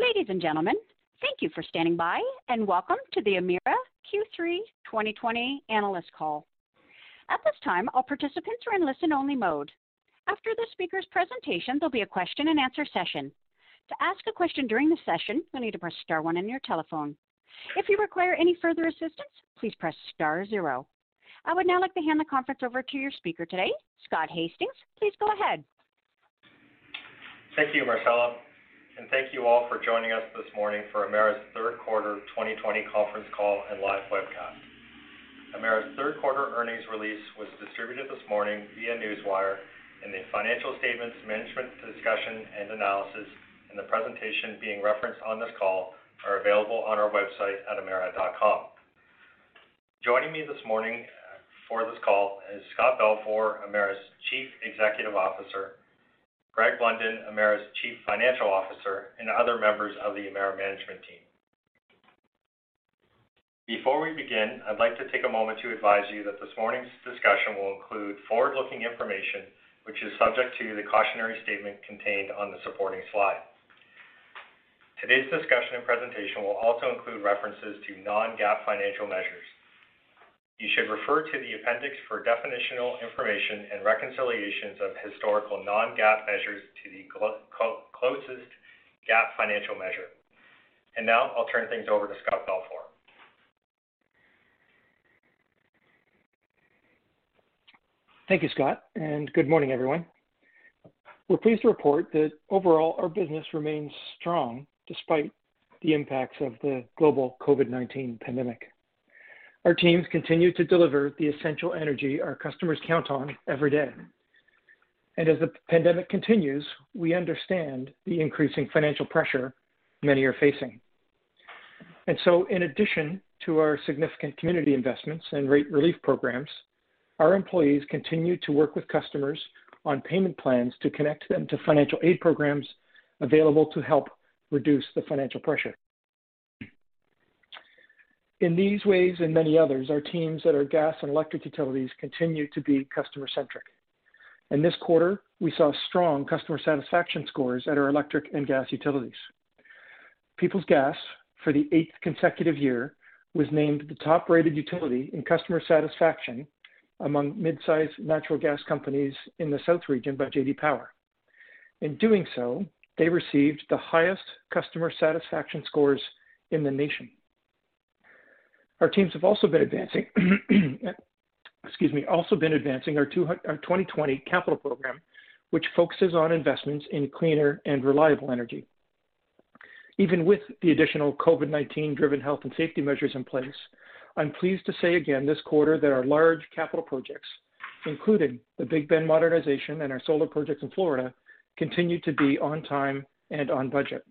Ladies and gentlemen, thank you for standing by, and welcome to the Emera Q3 2020 analyst call. At this time, all participants are in listen-only mode. After the speaker's presentation, there'll be a question and answer session. To ask a question during the session, you'll need to press star one on your telephone. If you require any further assistance, please press star zero. I would now like to hand the conference over to your speaker today, Scott Hastings. Please go ahead. Thank you, Marcella, and thank you all for joining us this morning for Emera's third quarter 2020 conference call and live webcast. Emera's third quarter earnings release was distributed this morning via Newswire, and the financial statements, management discussion and analysis, and the presentation being referenced on this call are available on our website at emera.com. Joining me this morning uh, for this call is Scott Balfour, Emera's Chief Executive Officer, Greg Blunden, Emera's Chief Financial Officer, and other members of the Emera management team. Before we begin, I'd like to take a moment to advise you that this morning's discussion will include forward-looking information, which is subject to the cautionary statement contained on the supporting slide. Today's discussion and presentation will also include references to non-GAAP financial measures. You should refer to the appendix for definitional information and reconciliations of historical non-GAAP measures to the closest GAAP financial measure. And now I'll turn things over to Scott Balfour. Thank you, Scott, and good morning, everyone. We're pleased to report that overall, our business remains strong despite the impacts of the global COVID-19 pandemic. Our teams continue to deliver the essential energy our customers count on every day. And as the pandemic continues, we understand the increasing financial pressure many are facing. And so, in addition to our significant community investments and rate relief programs, our employees continue to work with customers on payment plans to connect them to financial aid programs available to help reduce the financial pressure. In these ways and many others, our teams at our gas and electric utilities continue to be customer-centric. In this quarter, we saw strong customer satisfaction scores at our electric and gas utilities. Peoples Gas, for the eighth consecutive year, was named the top-rated utility in customer satisfaction among mid-size natural gas companies in the south region by J.D. Power. In doing so, they received the highest customer satisfaction scores in the nation. Our teams have also been advancing excuse me, also been advancing our 2020 capital program, which focuses on investments in cleaner and reliable energy. Even with the additional COVID-19 driven health and safety measures in place, I'm pleased to say again this quarter that our large capital projects, including the Big Bend modernization and our solar projects in Florida, continue to be on time and on budget.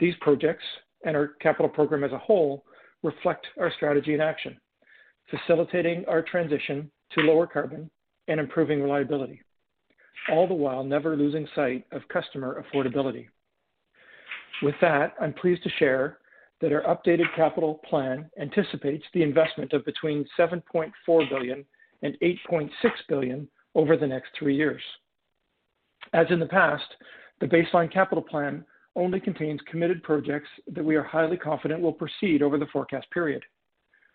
These projects and our capital program as a whole reflect our strategy in action, facilitating our transition to lower carbon and improving reliability, all the while never losing sight of customer affordability. With that, I'm pleased to share that our updated capital plan anticipates the investment of between 7.4 billion and 8.6 billion over the next three years. As in the past, the baseline capital plan only contains committed projects that we are highly confident will proceed over the forecast period.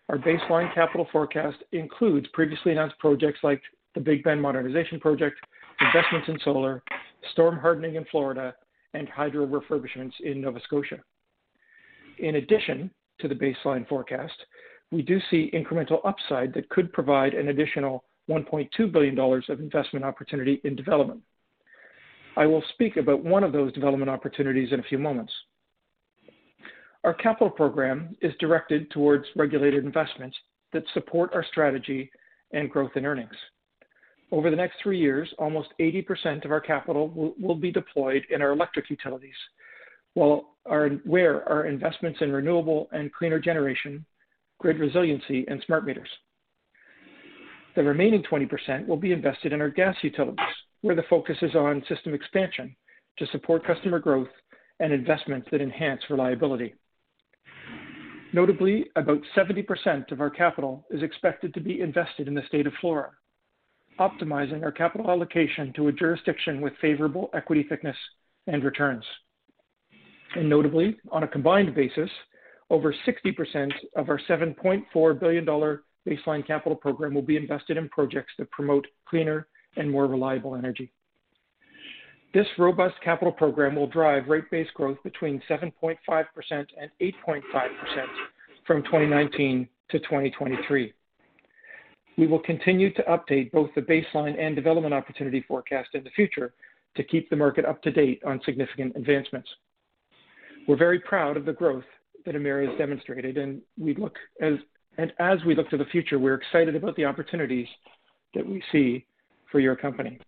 Our baseline capital forecast includes previously announced projects like the Big Bend modernization project, investments in solar, storm hardening in Florida, and hydro refurbishments in Nova Scotia. In addition to the baseline forecast, we do see incremental upside that could provide an additional 1.2 billion dollars of investment opportunity in development. I will speak about one of those development opportunities in a few moments. Our capital program is directed towards regulated investments that support our strategy and growth in earnings. Over the next three years, almost 80% of our capital will be deployed in our electric utilities, while where our investments in renewable and cleaner generation, grid resiliency, and smart meters. The remaining 20% will be invested in our gas utilities, where the focus is on system expansion to support customer growth and investments that enhance reliability. Notably, about 70% of our capital is expected to be invested in the state of Florida, optimizing our capital allocation to a jurisdiction with favorable equity thickness and returns. And notably, on a combined basis, over 60% of our $7.4 billion baseline capital program will be invested in projects that promote cleaner and more reliable energy. This robust capital program will drive rate base growth between 7.5% and 8.5% from 2019 to 2023. We will continue to update both the baseline and development opportunity forecast in the future to keep the market up to date on significant advancements. We're very proud of the growth that Emera has demonstrated, and we look as and as we look to the future, we're excited about the opportunities that we see for your company.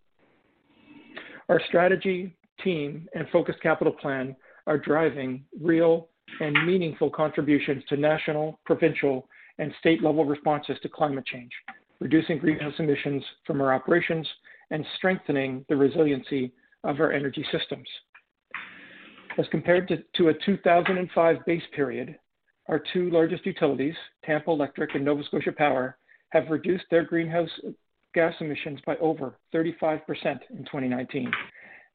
Our strategy, team, and focused capital plan are driving real and meaningful contributions to national, provincial, and state-level responses to climate change, reducing greenhouse emissions from our operations, and strengthening the resiliency of our energy systems. As compared to, to a 2005 base period, our two largest utilities, Tampa Electric and Nova Scotia Power, have reduced their greenhouse gas emissions by over 35% in 2019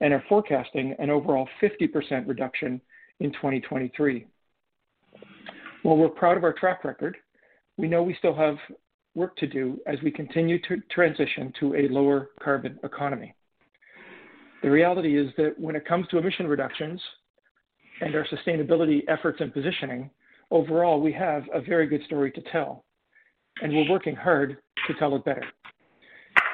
and are forecasting an overall 50% reduction in 2023. While we're proud of our track record, we know we still have work to do as we continue to transition to a lower carbon economy. The reality is that when it comes to emission reductions and our sustainability efforts and positioning, overall, we have a very good story to tell, and we're working hard to tell it better.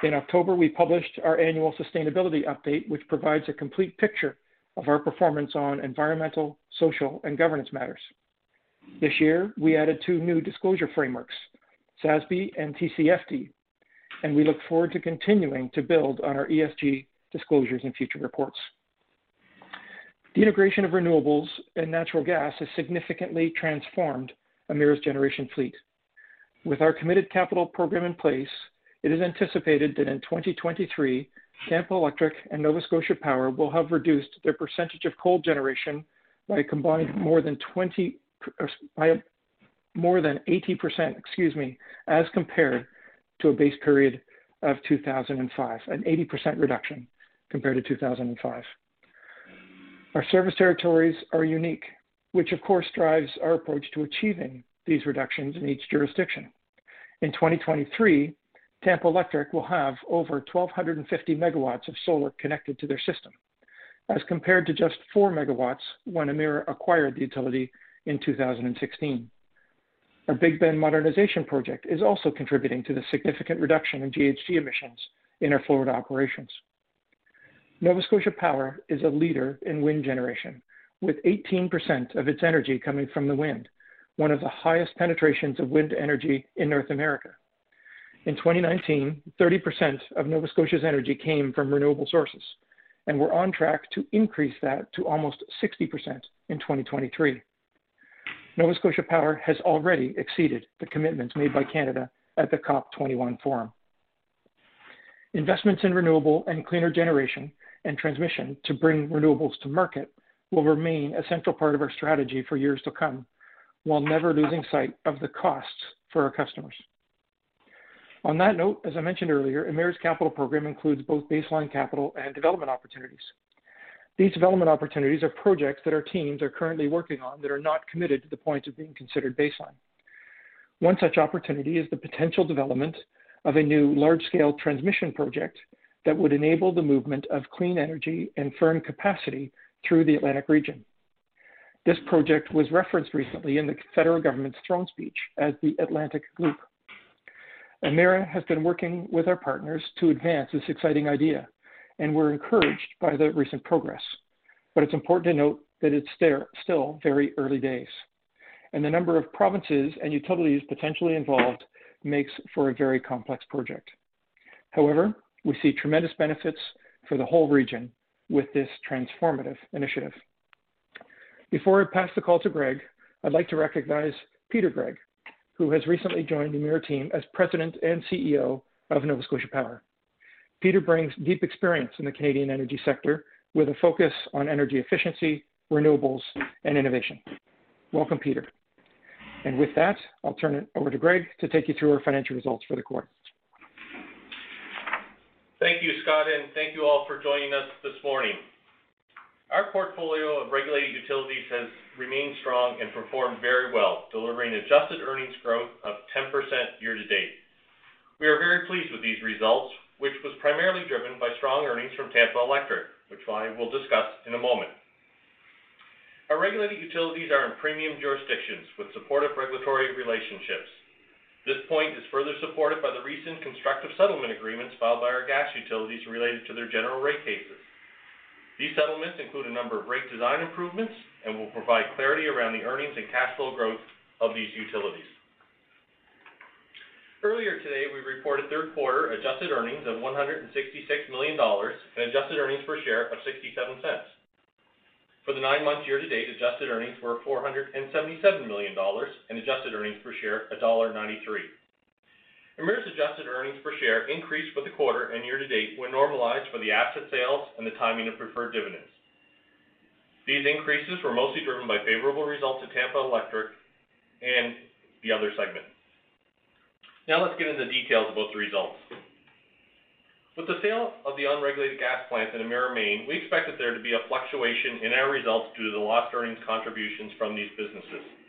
In October, we published our annual sustainability update, which provides a complete picture of our performance on environmental, social, and governance matters. This year, we added two new disclosure frameworks, SASB and TCFD, and we look forward to continuing to build on our ESG disclosures in future reports. The integration of renewables and natural gas has significantly transformed Emera's generation fleet. With our committed capital program in place, it is anticipated that in 2023, Tampa Electric and Nova Scotia Power will have reduced their percentage of coal generation by a combined more than 20 uh, by more than 80%, excuse me, as compared to a base period of 2005, an 80% reduction compared to 2005. Our service territories are unique, which of course drives our approach to achieving these reductions in each jurisdiction. In 2023, Tampa Electric will have over 1,250 megawatts of solar connected to their system, as compared to just 4 megawatts when Emera acquired the utility in 2016. Our Big Bend modernization project is also contributing to the significant reduction in GHG emissions in our Florida operations. Nova Scotia Power is a leader in wind generation, with 18% of its energy coming from the wind, one of the highest penetrations of wind energy in North America. In 2019, 30% of Nova Scotia's energy came from renewable sources, and we're on track to increase that to almost 60% in 2023. Nova Scotia Power has already exceeded the commitments made by Canada at the COP21 forum. Investments in renewable and cleaner generation and transmission to bring renewables to market will remain a central part of our strategy for years to come, while never losing sight of the costs for our customers. On that note, as I mentioned earlier, Emera's capital program includes both baseline capital and development opportunities. These development opportunities are projects that our teams are currently working on that are not committed to the point of being considered baseline. One such opportunity is the potential development of a new large-scale transmission project that would enable the movement of clean energy and firm capacity through the Atlantic region. This project was referenced recently in the federal government's throne speech as the Atlantic Loop. Emera has been working with our partners to advance this exciting idea, and we're encouraged by the recent progress. But it's important to note that it's still very early days, and the number of provinces and utilities potentially involved makes for a very complex project. However, we see tremendous benefits for the whole region with this transformative initiative. Before I pass the call to Greg, I'd like to recognize Peter Gregg, who has recently joined the Emera team as President and CEO of Nova Scotia Power. Peter brings deep experience in the Canadian energy sector with a focus on energy efficiency, renewables, and innovation. Welcome, Peter. And with that, I'll turn it over to Greg to take you through our financial results for the quarter. Thank you, Scott, and thank you all for joining us this morning. Our portfolio of regulated utilities has remained strong and performed very well, delivering adjusted earnings growth of 10% year to date. We are very pleased with these results, which was primarily driven by strong earnings from Tampa Electric, which I will discuss in a moment. Our regulated utilities are in premium jurisdictions with supportive regulatory relationships. This point is further supported by the recent constructive settlement agreements filed by our gas utilities related to their general rate cases. These settlements include a number of rate design improvements and will provide clarity around the earnings and cash flow growth of these utilities. Earlier today, we reported third quarter adjusted earnings of $166 million and adjusted earnings per share of $0.67. For the nine months year to date, adjusted earnings were $477 million and adjusted earnings per share $1.93. Emera's adjusted earnings per share increased for the quarter and year to date when normalized for the asset sales and the timing of preferred dividends. These increases were mostly driven by favorable results at Tampa Electric and the other segment. Now let's get into the details about the results. With the sale of the unregulated gas plants in Emera Maine, we expected there to be a fluctuation in our results due to the lost earnings contributions from these businesses.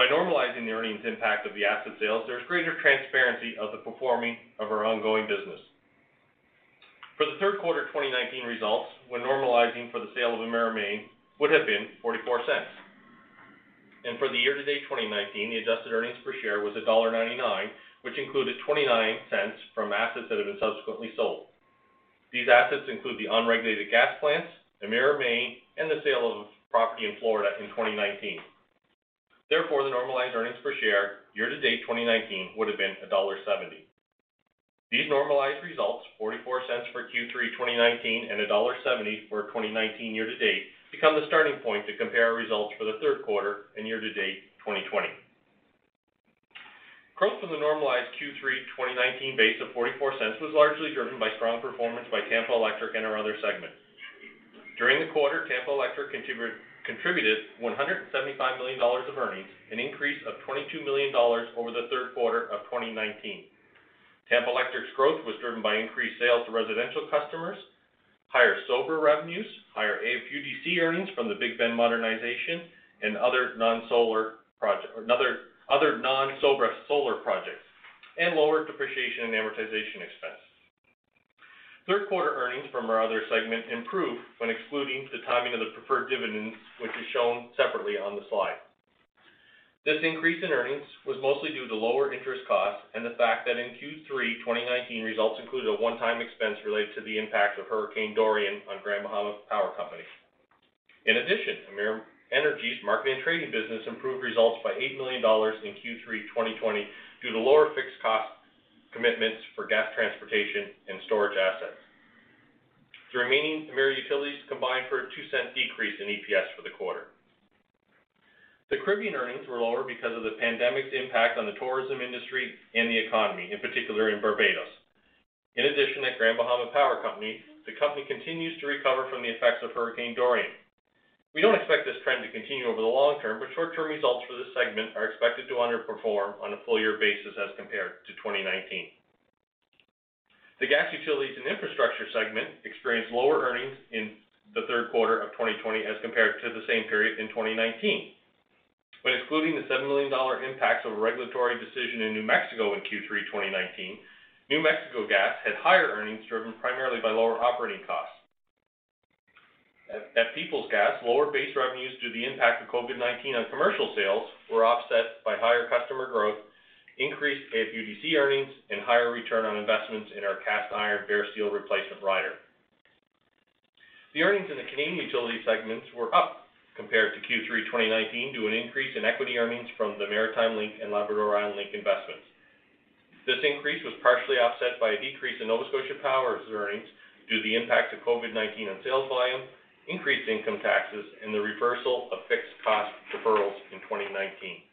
By normalizing the earnings impact of the asset sales, there's greater transparency of the performing of our ongoing business. For the third quarter 2019 results, when normalizing for the sale of Emera Maine, would have been 0.44. And for the year-to-date 2019, the adjusted earnings per share was $1.99, which included 29 cents from assets that have been subsequently sold. These assets include the unregulated gas plants, Emera Maine, and the sale of property in Florida in 2019. Therefore, the normalized earnings per share year-to-date 2019 would have been $1.70. These normalized results, 44 cents for Q3 2019 and $1.70 for 2019 year-to-date, become the starting point to compare our results for the third quarter and year-to-date 2020. Growth from the normalized Q3 2019 base of 44 cents was largely driven by strong performance by Tampa Electric and our other segments. During the quarter, Tampa Electric contributed contributed $175 million of earnings, an increase of $22 million over the third quarter of 2019. Tampa Electric's growth was driven by increased sales to residential customers, higher SoBRA revenues, higher AFUDC earnings from the Big Bend modernization, and other non-solar project, other, other non-SoBRA solar projects, and lower depreciation and amortization expense. Third quarter earnings from our other segment improved when excluding the timing of the preferred dividends, which is shown separately on the slide. This increase in earnings was mostly due to lower interest costs and the fact that in Q3 2019 results included a one-time expense related to the impact of Hurricane Dorian on Grand Bahama Power Company. In addition, Emera Energy's marketing and trading business improved results by $8 million in Q3 2020 due to lower fixed cost commitments for gas transportation and storage assets. The remaining Emera utilities combined for a 2-cent decrease in EPS for the quarter. The Caribbean earnings were lower because of the pandemic's impact on the tourism industry and the economy, in particular in Barbados. In addition, at Grand Bahama Power Company, the company continues to recover from the effects of Hurricane Dorian. We don't expect this trend to continue over the long term, but short-term results for this segment are expected to underperform on a full year basis as compared to 2019. The Gas Utilities and Infrastructure segment experienced lower earnings in the third quarter of 2020 as compared to the same period in 2019. When excluding the $7 million impacts of a regulatory decision in New Mexico in Q3 2019, New Mexico Gas had higher earnings, driven primarily by lower operating costs. At Peoples Gas, lower base revenues due to the impact of COVID-19 on commercial sales were offset by higher customer growth, increased AFUDC earnings, and higher return on investments in our cast iron bare steel replacement rider. The earnings in the Canadian utility segments were up compared to Q3 2019 due to an increase in equity earnings from the Maritime Link and Labrador Island Link investments. This increase was partially offset by a decrease in Nova Scotia Power's earnings due to the impact of COVID-19 on sales volume increased income taxes, and the reversal of fixed cost deferrals in 2019.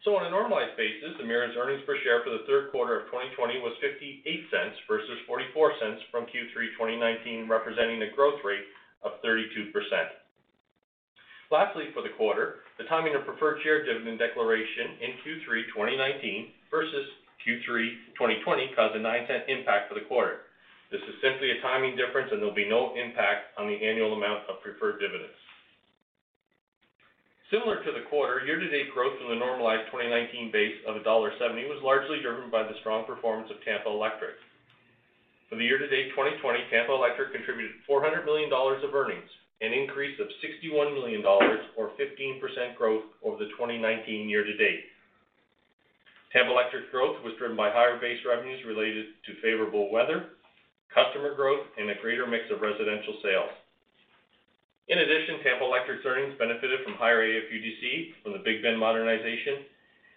So on a normalized basis, Emera's earnings per share for the third quarter of 2020 was 58 cents versus 44 cents from Q3 2019, representing a growth rate of 32%. Lastly, for the quarter, the timing of preferred share dividend declaration in Q3 2019 versus Q3 2020 caused a 9-cent impact for the quarter. This is simply a timing difference, and there'll be no impact on the annual amount of preferred dividends. Similar to the quarter, year-to-date growth from the normalized 2019 base of $1.70 was largely driven by the strong performance of Tampa Electric. For the year-to-date 2020, Tampa Electric contributed $400 million of earnings, an increase of $61 million or 15% growth over the 2019 year-to-date. Tampa Electric growth was driven by higher base revenues related to favorable weather, customer growth, and a greater mix of residential sales. In addition, Tampa Electric's earnings benefited from higher AFUDC from the Big Bend modernization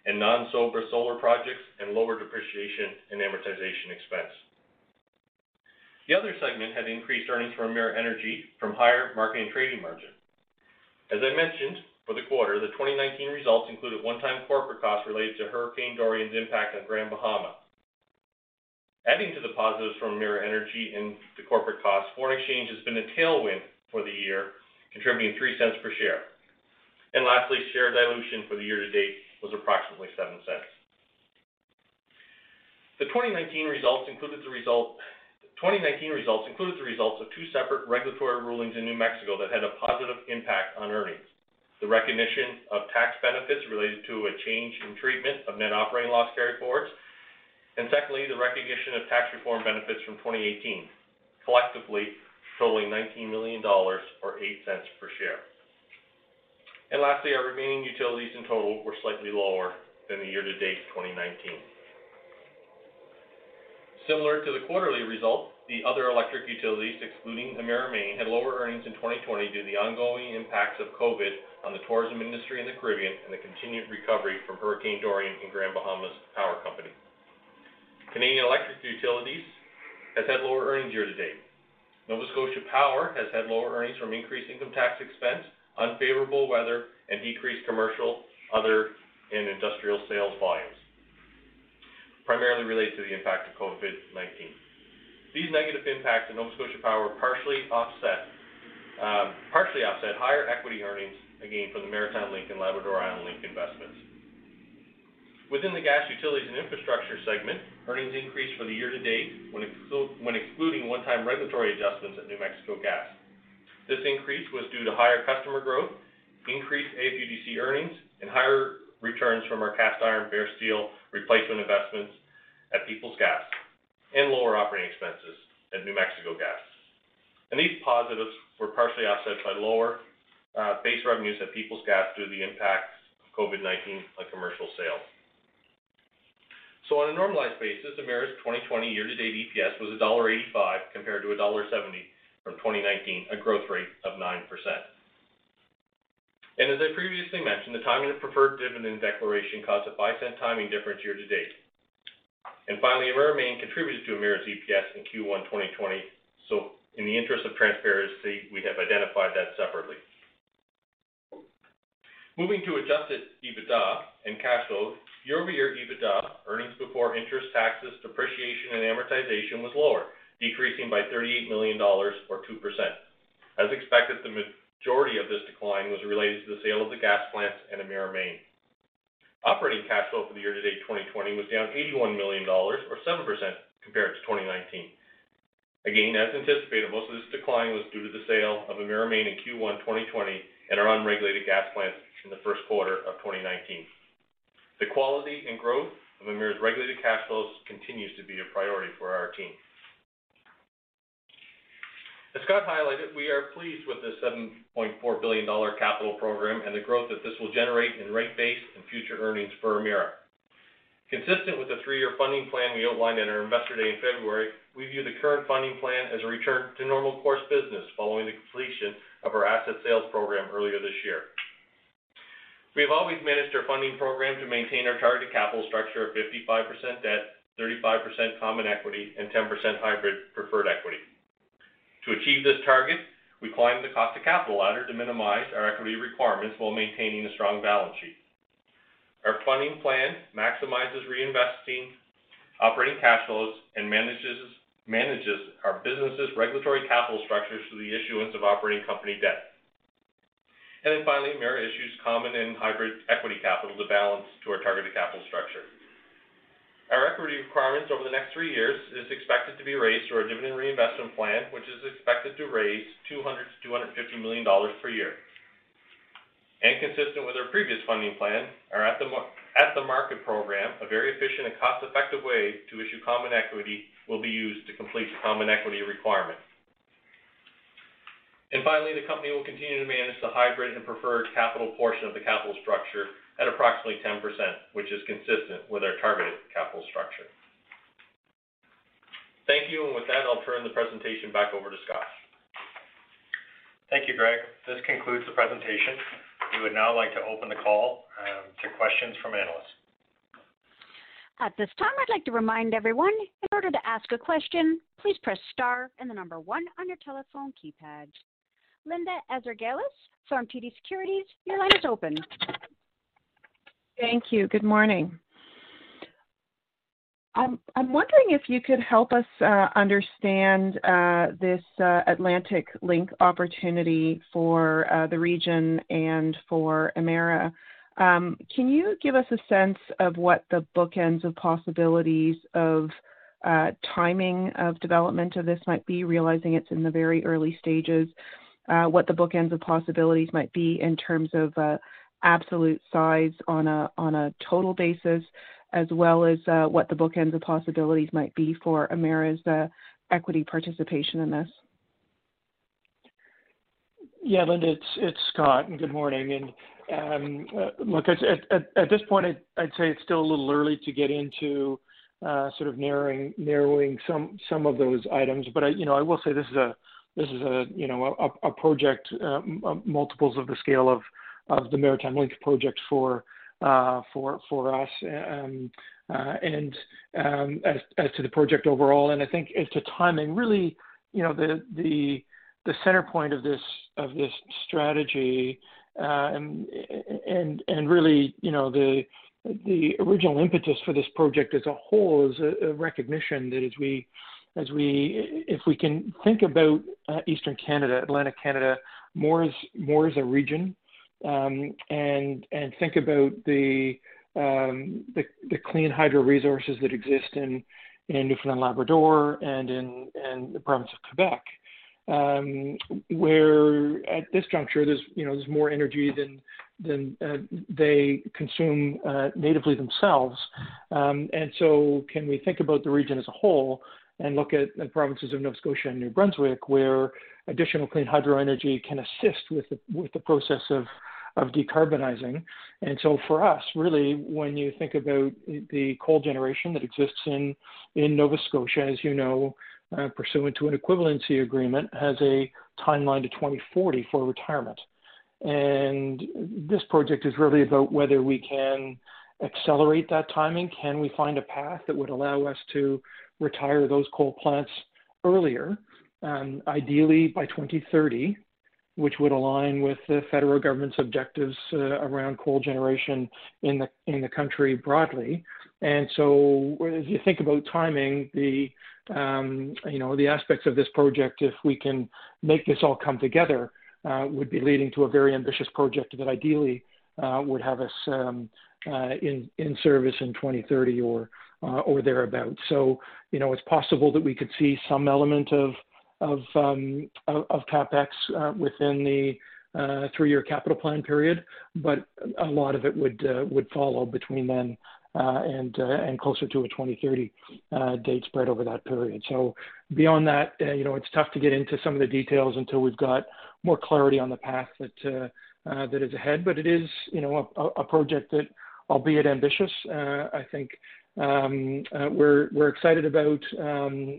and non-SoBRA solar projects and lower depreciation and amortization expense. The other segment had increased earnings from Emera Energy from higher marketing and trading margin. As I mentioned, for the quarter, the 2019 results included one-time corporate costs related to Hurricane Dorian's impact on Grand Bahama. Adding to the positives from Emera Energy and the corporate costs, foreign exchange has been a tailwind for the year, contributing 0.03 per share. And lastly, share dilution for the year-to-date was approximately 0.07. The 2019 results included the result 2019 results included the results of two separate regulatory rulings in New Mexico that had a positive impact on earnings. The recognition of tax benefits related to a change in treatment of net operating loss carryforwards, and secondly, the recognition of tax reform benefits from 2018, collectively totaling $19 million or 0.08 per share. And lastly, our remaining utilities in total were slightly lower than the year-to-date 2019. Similar to the quarterly results, the other electric utilities, excluding Emera Maine, had lower earnings in 2020 due to the ongoing impacts of COVID on the tourism industry in the Caribbean and the continued recovery from Hurricane Dorian and Grand Bahamas Power Company. Canadian Electric Utilities has had lower earnings year-to-date. Nova Scotia Power has had lower earnings from increased income tax expense, unfavorable weather, and decreased commercial, other, and industrial sales volumes, primarily related to the impact of COVID-19. These negative impacts in Nova Scotia Power partially offset um, partially offset higher equity earnings, again, from the Maritime Link and Labrador Island Link investments. Within the Gas Utilities and Infrastructure segment, earnings increased for the year-to-date when excluding one-time regulatory adjustments at New Mexico Gas. This increase was due to higher customer growth, increased AFUDC earnings, and higher returns from our cast iron bare steel replacement investments at Peoples Gas and lower operating expenses at New Mexico Gas. And these positives were partially offset by lower uh, base revenues at Peoples Gas due to the impact of COVID-19 on commercial sales. So on a normalized basis, Emera's 2020 year-to-date EPS was $1.85 compared to $1.70 from 2019, a growth rate of 9%. And as I previously mentioned, the timing of preferred dividend declaration caused a 0.05 timing difference year-to-date. And finally, Emera Maine contributed to Emera's EPS in Q1 2020, so in the interest of transparency, we have identified that separately. Moving to adjusted EBITDA and cash flow, year-over-year EBITDA, earnings before interest, taxes, depreciation, and amortization was lower, decreasing by $38 million or 2%. As expected, the majority of this decline was related to the sale of the gas plants and Emera Maine. Operating cash flow for the year-to-date 2020 was down $81 million or 7% compared to 2019. Again, as anticipated, most of this decline was due to the sale of Emera Maine in Q1 2020 and our unregulated gas plants in the first quarter of 2019. The quality and growth of Emera's regulated cash flows continues to be a priority for our team. As Scott highlighted, we are pleased with the $7.4 billion capital program and the growth that this will generate in rate base and future earnings for Emera. Consistent with the three-year funding plan we outlined at our Investor Day in February, we view the current funding plan as a return to normal course business following the completion of our asset sales program earlier this year. We have always managed our funding program to maintain our targeted capital structure of 55% debt, 35% common equity, and 10% hybrid preferred equity. To achieve this target, we climbed the cost of capital ladder to minimize our equity requirements while maintaining a strong balance sheet. Our funding plan maximizes reinvesting operating cash flows and manages our business's regulatory capital structures through the issuance of operating company debt. And then finally, Emera issues common and hybrid equity capital to balance to our targeted capital structure. Our equity requirements over the next three years is expected to be raised through our dividend reinvestment plan, which is expected to raise 200 million-250 million dollars per year. And consistent with our previous funding plan, our at the, at the market program, a very efficient and cost-effective way to issue common equity, will be used to complete the common equity requirement. And finally, the company will continue to manage the hybrid and preferred capital portion of the capital structure at approximately 10%, which is consistent with our targeted capital structure. Thank you, and with that, I'll turn the presentation back over to Scott. Thank you, Greg. This concludes the presentation. We would now like to open the call um, to questions from analysts. At this time, I'd like to remind everyone, in order to ask a question, please press star and the number one on your telephone keypad. Linda Ezergailis from TD Securities, your line is open. Thank you. Good morning. I'm, I'm wondering if you could help us uh, understand uh, this uh, Atlantic Link opportunity for uh, the region and for Emera. Um, can you give us a sense of what the bookends of possibilities of uh, timing of development of this might be, realizing it's in the very early stages, uh, what the bookends of possibilities might be in terms of absolute size on a on a total basis, as well as uh, what the bookends of possibilities might be for Emera's uh, equity participation in this. Yeah, Linda, it's it's Scott, and good morning. And um, uh, look, at, at, at this point, I'd, I'd, say it's still a little early to get into uh, sort of narrowing narrowing some some of those items. But I, you know, I will say this is a this is a you know a, a project uh, multiples of the scale of of the Maritime Link project for uh, for for us. Um, uh, and um, as as to the project overall, and I think as to timing, really, you know, the the the center point of this of this strategy, uh, and and and really, you know, the the original impetus for this project as a whole is a, a recognition that as we as we if we can think about uh, Eastern Canada, Atlantic Canada, more as more as a region um, and and think about the, um, the, the clean hydro resources that exist in in Newfoundland, Labrador, and in in the province of Quebec, um, where at this juncture there's you know there's more energy than than uh, they consume uh, natively themselves, um, and so can we think about the region as a whole? And look at the provinces of Nova Scotia and New Brunswick, where additional clean hydro energy can assist with the, with the process of of decarbonizing. And so for us, really, when you think about the coal generation that exists in, in Nova Scotia, as you know, uh, pursuant to an equivalency agreement, has a timeline to 2040 for retirement. And this project is really about whether we can accelerate that timing. Can we find a path that would allow us to retire those coal plants earlier, um, ideally by 2030, which would align with the federal government's objectives uh, around coal generation in the in the country broadly. And so, as you think about timing, the um, you know the aspects of this project, if we can make this all come together, uh, would be leading to a very ambitious project that ideally uh, would have us um, uh, in in service in 2030 or uh, or thereabouts. So, you know, it's possible that we could see some element of of, um, of, of CapEx uh, within the uh, three-year capital plan period, but a lot of it would uh, would follow between then uh, and uh, and closer to a 2030 uh, date spread over that period. So beyond that, you know, it's tough to get into some of the details until we've got more clarity on the path that that is ahead. But it is, you know, a, a project that, albeit ambitious, I think um, we're we're excited about, um,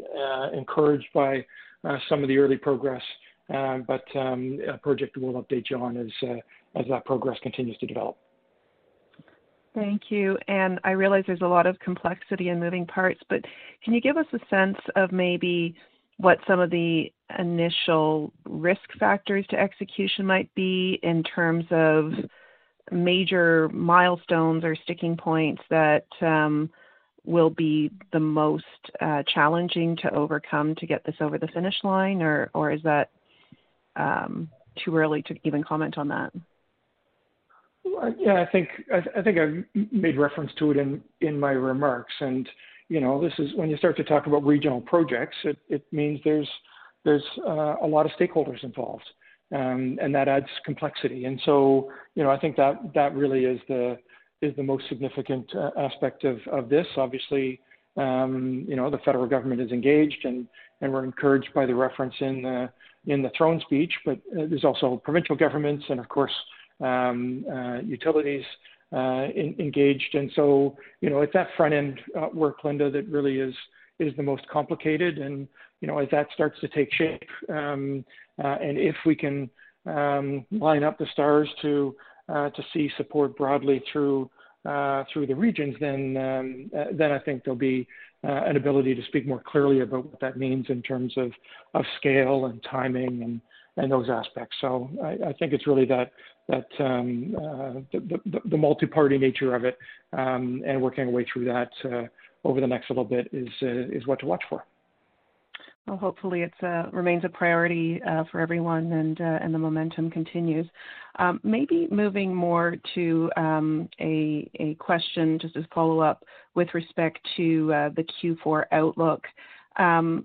encouraged by uh, some of the early progress, um, but um, a project we'll update you on as, uh, as that progress continues to develop. Thank you. And I realize there's a lot of complexity and moving parts, but can you give us a sense of maybe what some of the initial risk factors to execution might be in terms of major milestones or sticking points that um, will be the most uh, challenging to overcome to get this over the finish line, or or is that um, too early to even comment on that? Yeah, I think I, I think I made reference to it in in my remarks, and you know, this is when you start to talk about regional projects, it it means there's there's uh, a lot of stakeholders involved, um, and that adds complexity. And so, you know, I think that that really is the is the most significant uh, aspect of of this. Obviously, um, you know, the federal government is engaged, and and we're encouraged by the reference in the in the throne speech. But uh, there's also provincial governments, and of course, um, uh, utilities uh, in, engaged. And so, you know, it's that front end uh, work, Linda, that really is is the most complicated. And you know, as that starts to take shape, um, uh, and if we can um, line up the stars to to see support broadly through uh, through the regions, then um, uh, then I think there'll be uh, an ability to speak more clearly about what that means in terms of of scale and timing and and those aspects. So I, I think it's really that that um, uh, the, the, the, multi-party nature of it um, and working our way through that uh, over the next little bit is uh, is what to watch for. Well, hopefully it uh, remains a priority uh, for everyone and uh, and the momentum continues. Um, maybe moving more to um, a a question just as follow up with respect to the Q4 outlook. Um,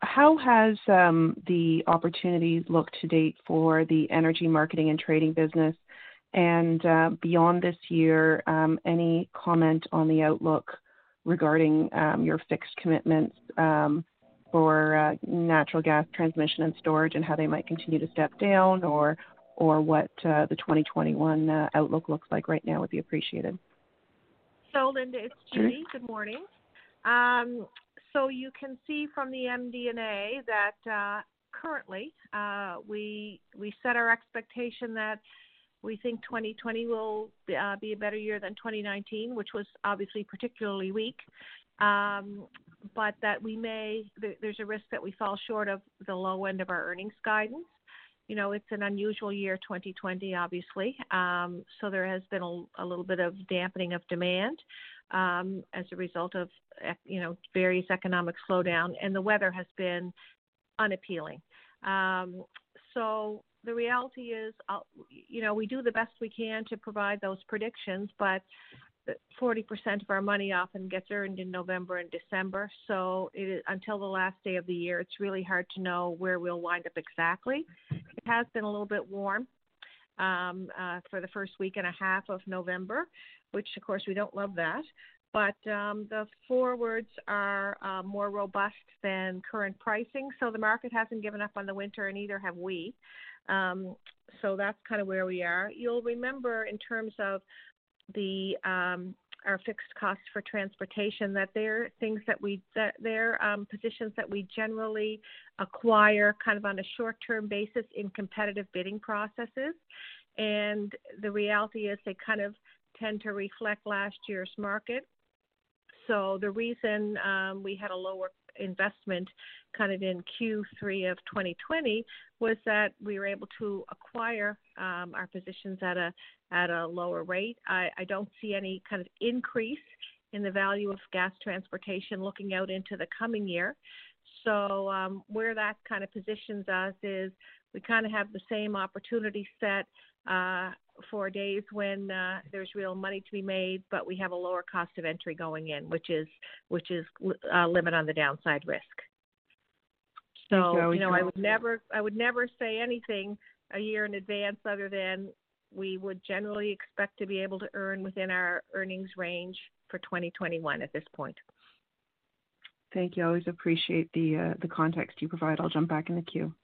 how has the opportunity looked to date for the energy marketing and trading business? And beyond this year, any comment on the outlook regarding your fixed commitments for uh, natural gas transmission and storage and how they might continue to step down or or what uh, the 2021 uh, outlook looks like right now would be appreciated. So, Linda, it's Judy. Good morning. Um, so you can see from the MD&A that uh, currently uh, we we set our expectation that we think 2020 will uh, be a better year than 2019, which was obviously particularly weak. Um, but that we may there's a risk that we fall short of the low end of our earnings guidance. You know, it's an unusual year, 2020, obviously. Um, so there has been a, a, little bit of dampening of demand um, as a result of you know various economic slowdown, and the weather has been unappealing. Um, so the reality is, I'll, you know, we do the best we can to provide those predictions, but 40% of our money often gets earned in November and December. So until the last day of the year, it's really hard to know where we'll wind up exactly. It has been a little bit warm um, uh, for the first week and a half of November, which of course we don't love that. But um, the forwards are uh, more robust than current pricing, so the market hasn't given up on the winter, and neither have we. Um, so that's kind of where we are. You'll remember in terms of the um, our fixed costs for transportation that they're things that we that they're um, positions that we generally acquire kind of on a short term basis in competitive bidding processes. And the reality is they kind of tend to reflect last year's market. So the reason um, we had a lower investment kind of in Q3 of 2020 was that we were able to acquire um, our positions at a at a lower rate. I, I don't see any kind of increase in the value of gas transportation looking out into the coming year. So um, where that kind of positions us is we kind of have the same opportunity set uh, for days when uh, there's real money to be made, but we have a lower cost of entry going in, which is which is uh, limit on the downside risk. So you know, I would never I would never say anything a year in advance other than we would generally expect to be able to earn within our earnings range for 2021 at this point. Thank you. I always appreciate the uh, the context you provide. I'll jump back in the queue.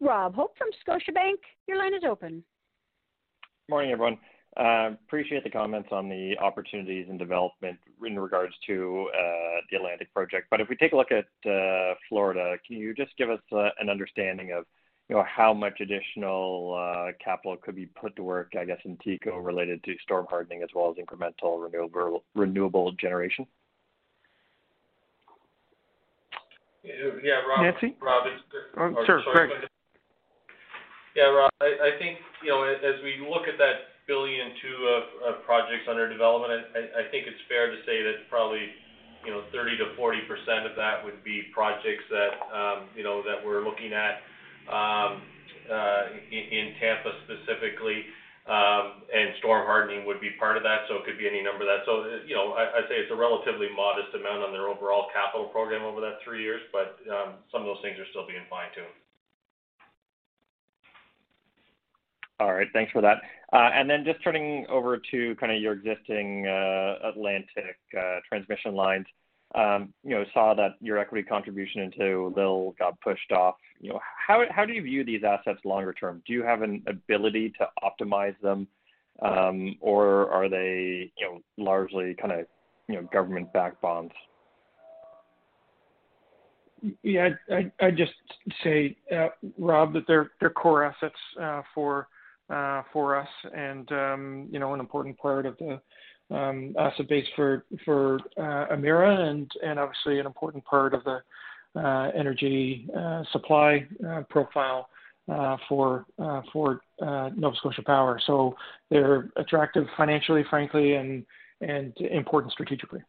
Rob Hope from Scotiabank, your line is open. Morning, everyone. Uh, appreciate the comments on the opportunities and development in regards to uh, the Atlantic project. But if we take a look at uh, Florida, can you just give us uh, an understanding of you know, how much additional uh, capital could be put to work, I guess, in TECO related to storm hardening as well as incremental renewable renewable generation? Yeah, Rob. Nancy? Rob, it's, oh, sure, sorry, Greg. Yeah, Rob, I, think, you know, as we look at that billion two of, projects under development, I, think it's fair to say that probably, you know, 30 to 40 percent of that would be projects that, um, you know, that we're looking at. Um, in Tampa specifically, and storm hardening would be part of that, so it could be any number of that. So, you know, I'd say it's a relatively modest amount on their overall capital program over that three years, but some of those things are still being fine-tuned. All right. Thanks for that. Uh and then just turning over to kind of your existing uh, Atlantic uh, transmission lines. Um, you know, saw that your equity contribution into LIL got pushed off. You know, how do you view these assets longer term? Do you have an ability to optimize them, um, or are they, you know, largely kind of, you know, government-backed bonds? Yeah. I'd just say, uh, Rob, that they're core assets for Uh, us and, um, you know, an important part of the um, asset base for for uh, Emera, and and obviously an important part of the uh, energy supply profile for for Nova Scotia Power. So they're attractive financially, frankly, and important strategically.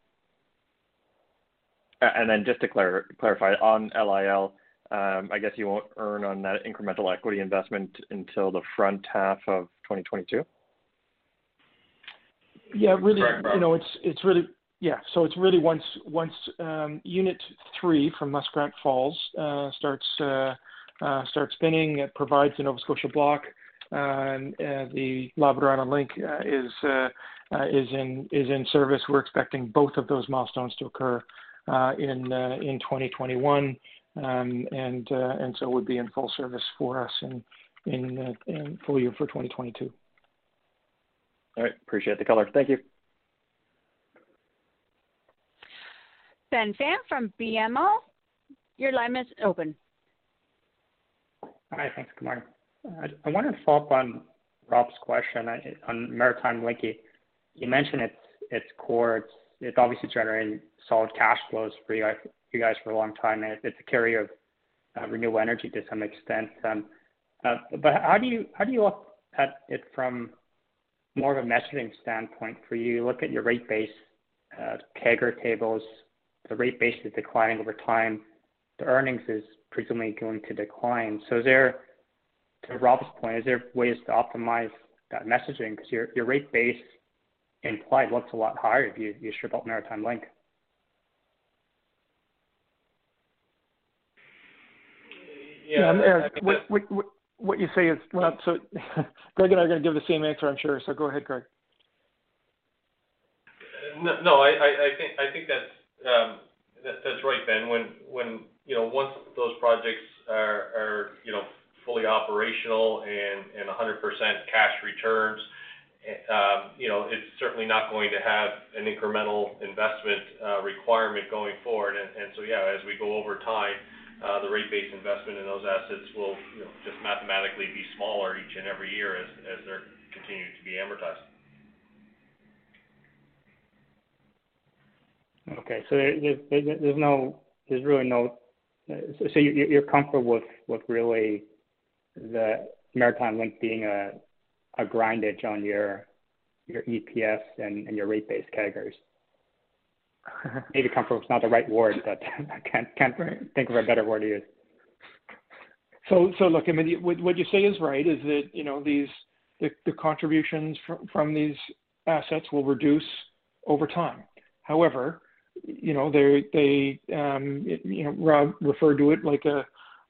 And then just to clarify on LIL, Um, I guess you won't earn on that incremental equity investment until the front half of 2022? Yeah. Really. Correct, Rob. You know, it's really Yeah. So it's really once um, unit three from Muskrat Falls uh, uh, uh, starts spinning, it provides the Nova Scotia Block, and the Labrador-Island Link is in service. We're expecting both of those milestones to occur in 2021. Um, uh, would be in full service for us in the uh, full year for 2022. All right. Appreciate the color. Thank you. Ben Pham from BMO, your line is open. Hi. Thanks. Good morning. I wanted to follow up on Rob's question on Maritime Link. You mentioned it's it's core. It's it's obviously generating solid cash flows for you guys for a long time, and it's a carrier of uh, renewable energy to some extent. Um, uh, but how do you how do you look at it from more of a messaging standpoint for you? Look at your rate base uh, CAGR tables. The rate base is declining over time. The earnings is presumably going to decline. So is there, to Rob's point, is there ways to optimize that messaging? Because your your rate base implied looks a lot higher if you strip out Maritime Link. Yeah. What what what you say is. Well, So, Greg and I are gonna give the same answer, I'm sure. So go ahead, Greg. No, no I I think I think that's um, that's right, Ben. When when you know, once those projects are are you know, fully operational and and 100% cash returns, eh, um, you know, it's certainly not going to have an incremental investment uh, requirement going forward. And, and so yeah, as we go over time, Uh, the rate base investment in those assets will you know, just mathematically be smaller each and every year as they're continuing to be amortized. Okay. So there, there, there, there's no, there's really no. So You're comfortable with really the Maritime Link being a grindage on your EPS and your rate base CAGRs? Maybe comfortable is not the right word, but I can't can't think of a better word to use. So, so look, I mean, what you say is right, Is that you know, these the contributions from from these assets will reduce over time. However, you know, they they um, you know, Rob referred to it like a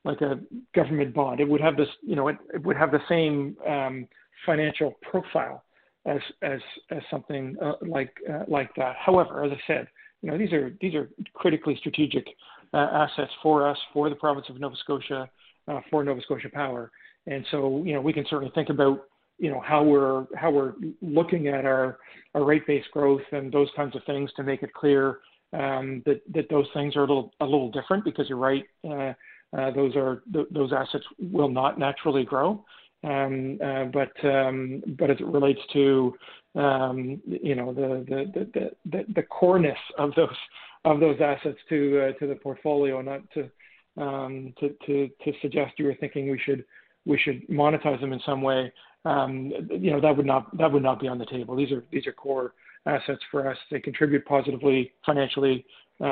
like a government bond. It would have this, you know, it would have the same um, financial profile as as as something uh, like uh, like that. However, as I said, you know, these are these are critically strategic uh, assets for us, for the province of Nova Scotia, uh, for Nova Scotia Power. And so, you know, we can certainly think about you know, how we're how we're looking at our our rate based growth and those kinds of things to make it clear um, that that those things are a little a little different because you're right, uh, those assets will not naturally grow. Um, uh, but um, as it relates to, um, you know, the coreness of those assets uh, to the portfolio, not to suggest you were thinking we should monetize them in some way, you know, that would not be on the table. These are core assets for us. They contribute positively financially.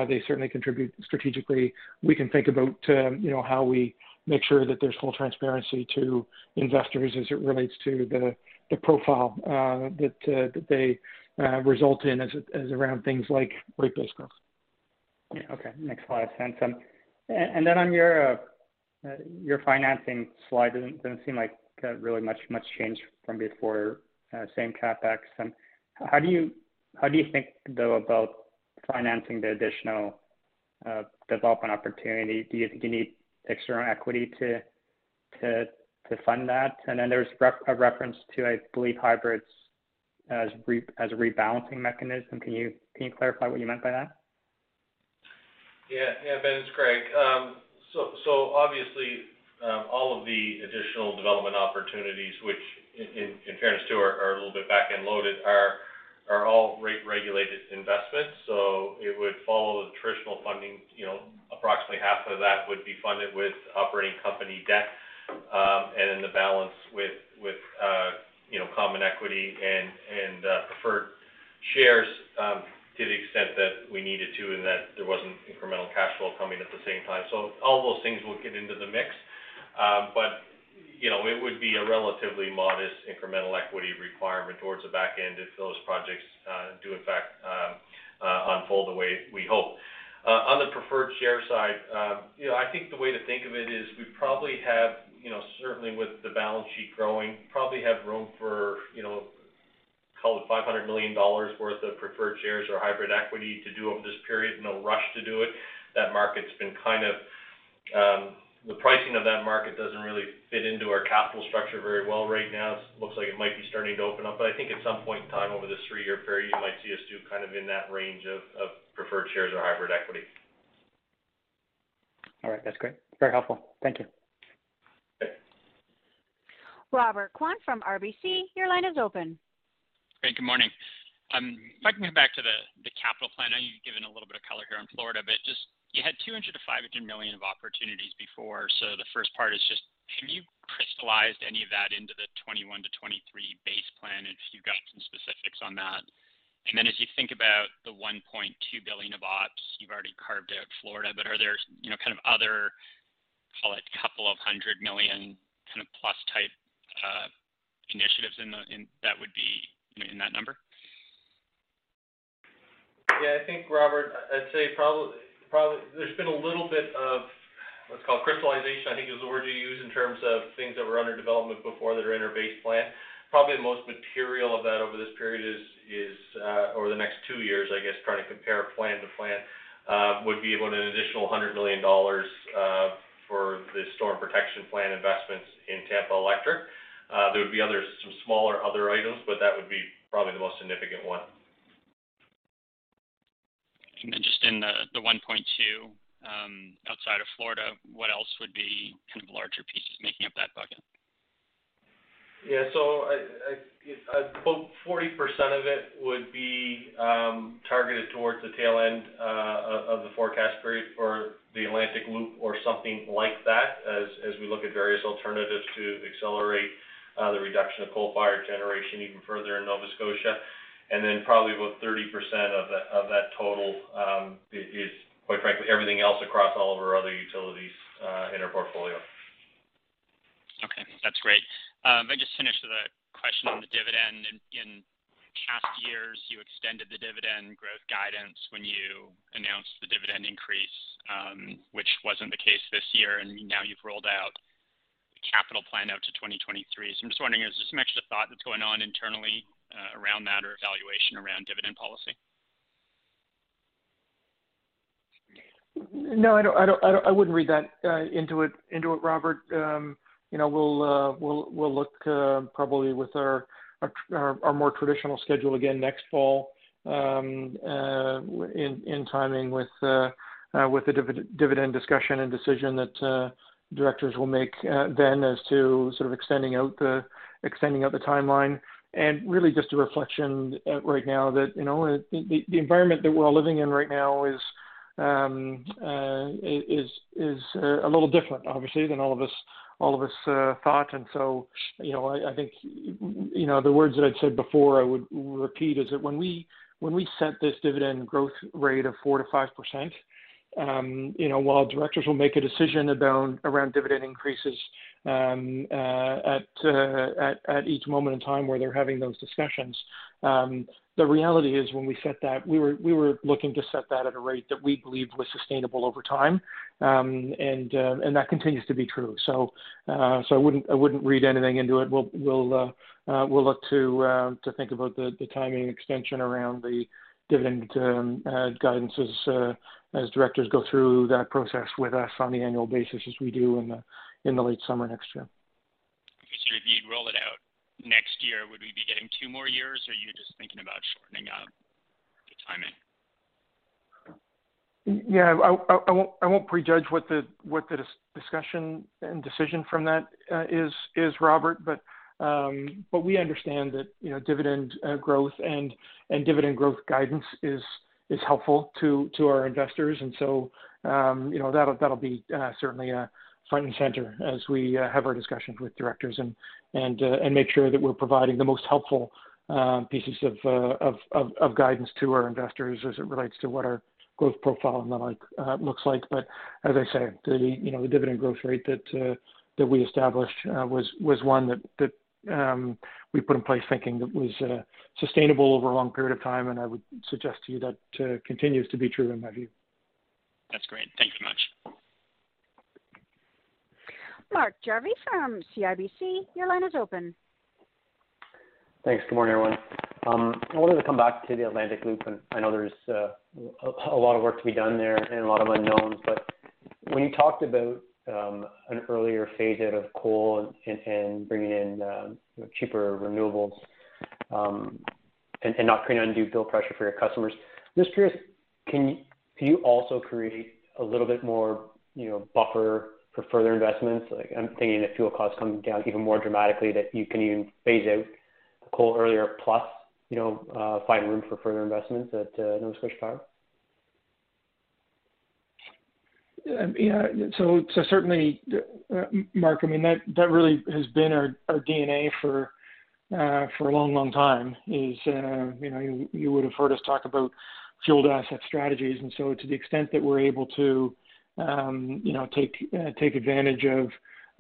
They certainly contribute strategically. We can think about, you know, how we make sure that there's full transparency to investors as it relates to the the profile uh, that uh, that they uh, result in as as around things like rate base growth. Yeah, okay, makes a lot of sense. Um, and, and then on your uh, uh, your financing slide, doesn't doesn't seem like uh, really much much change from before. same capex. Um, how do you how do you think though about financing the additional development opportunity? Do you think you need external equity to fund that? And then there's a reference to, I believe, hybrids as a rebalancing mechanism. Can you clarify what you meant by that? Yeah, yeah, Ben, it's Greg. Um, obviously, um, all of the additional development opportunities, which in, fairness to are, are a little bit back end loaded, are are all rate regulated investments. So it would follow the traditional funding. You know, approximately half of that would be funded with operating company debt um, and then the balance with uh, you know, common equity and uh, preferred shares, um, to the extent that we needed to and that there wasn't incremental cash flow coming at the same time. So all those things will get into the mix. Um, but, you know, it would be a relatively modest incremental equity requirement towards the back end if those projects uh, do in fact unfold the way we hope. On the preferred share side, you know, I think the way to think of it is we probably have you know, certainly with the balance sheet growing, probably have room for, you know, call it $500 million worth of preferred shares or hybrid equity to do over this period. No rush to do it. That market's been kind of, um, the pricing of that market doesn't really fit into our capital structure very well right now. It looks like it might be starting to open up, but I think at some point in time over this three-year period, you might see us do kind of in that range of, of preferred shares or hybrid equity. All right, that's great. Very helpful. Thank you. Robert Kwan from RBC, your line is open. Great. Good morning. Um, if I can come back to the, the capital plan, I know you've given a little bit of color here on Florida, but just you had 200 to 500 million of opportunities before. So the first part is just have you crystallized any of that into the 21 to 23 base plan? If you've got some specifics on that. And then as you think about the 1.2 billion of ops, you've already carved out Florida, but are there, you know, kind of other, call it couple of hundred million kind of plus type uh, initiatives in the that would be in that number? Yeah, I think, Robert, I'd say probably there's been a little bit of, let's call crystallization, I think is the word you use in terms of things that were under development before that are in our base plan. Probably the most material of that over this period is, is uh, over the next two years, I guess, trying to compare plan to plan, uh, would be about an additional $100 million uh, for the storm protection plan investments in Tampa Electric. Uh, there would be other, some smaller other items, but that would be probably the most significant one. And then just in the, the 1.2, um, outside of Florida, what else would be kind of larger pieces making up that bucket? Yeah, so I, I, about 40% of it would be um, targeted towards the tail end uh, of the forecast period for the Atlantic Loop or something like that, as, as we look at various alternatives to accelerate uh, the reduction of coal-fired generation even further in Nova Scotia. And then probably about 30% of that, of that total um, is, quite frankly, everything else across all of our other utilities uh, in our portfolio. Okay, that's great. Um, I just finished with a question on the dividend. In, past years, you extended the dividend growth guidance when you announced the dividend increase, um, which wasn't the case this year, and now you've rolled out the capital plan out to 2023. So I'm just wondering, is there some extra thought that's going on internally around that or evaluation around dividend policy? No, I don't. I don't. I, don't, I wouldn't read that uh, into it. Into it, Robert. Um, you know, we'll uh, we'll we'll look uh, probably with our, our, our more traditional schedule again next fall um, uh, in in timing with uh, uh, with the div- dividend discussion and decision that uh, directors will make uh, then as to sort of extending out the extending out the timeline and really just a reflection uh, right now that you know the, the environment that we're all living in right now is um, uh, is is uh, a little different obviously than all of us all of us uh, thought. And so you know I, I think you know the words that I'd said before I would repeat is that when we when we set this dividend growth rate of four to five percent um, you know, while directors will make a decision about around dividend increases um, uh, at, uh, at at each moment in time where they're having those discussions, um, the reality is when we set that, we were we were looking to set that at a rate that we believed was sustainable over time, um, and uh, and that continues to be true. So uh, so I wouldn't I wouldn't read anything into it. We'll we'll uh, uh, we'll look to to think about the, the timing extension around the dividend um, guidance as as directors go through that process with us on the annual basis as we do in the in the late summer next year. So if you'd roll it out next year, would we be getting two more years, or are you just thinking about shortening up the timing? Yeah, I, I, I won't I won't prejudge what the what the discussion and decision from that uh, is is Robert, but um, but we understand that you know dividend uh, growth and and dividend growth guidance is is helpful to to our investors, and so um, you know that'll that'll be uh, certainly a front and center as we uh, have our discussions with directors and and uh, and make sure that we're providing the most helpful uh, pieces of, uh, of, of of guidance to our investors as it relates to what our growth profile and the like uh, looks like. But as I say, the you know the dividend growth rate that uh, that we established was was one that that um, we put in place thinking that was uh, sustainable over a long period of time, and I would suggest to you that uh, continues to be true in my view. That's great. Thank you much. Mark Jarvi from CIBC, your line is open. Thanks. Good morning, everyone. Um, I wanted to come back to the Atlantic Loop, and I know there's uh, a, a lot of work to be done there and a lot of unknowns, but when you talked about um, an earlier phase out of coal and, and bringing in um, cheaper renewables um, and, and not creating undue bill pressure for your customers. I'm just curious, can you, can you also create a little bit more, you know, buffer for further investments? Like I'm thinking if fuel costs come down even more dramatically, that you can even phase out the coal earlier, plus, you know, uh, find room for further investments at uh, Nova Scotia Power. Yeah, so certainly, uh, Mark. I mean that really has been our, DNA for for a long, long time. Is you know you, you would have heard us talk about fueled asset strategies, and so to the extent that we're able to um, you know take uh, take advantage of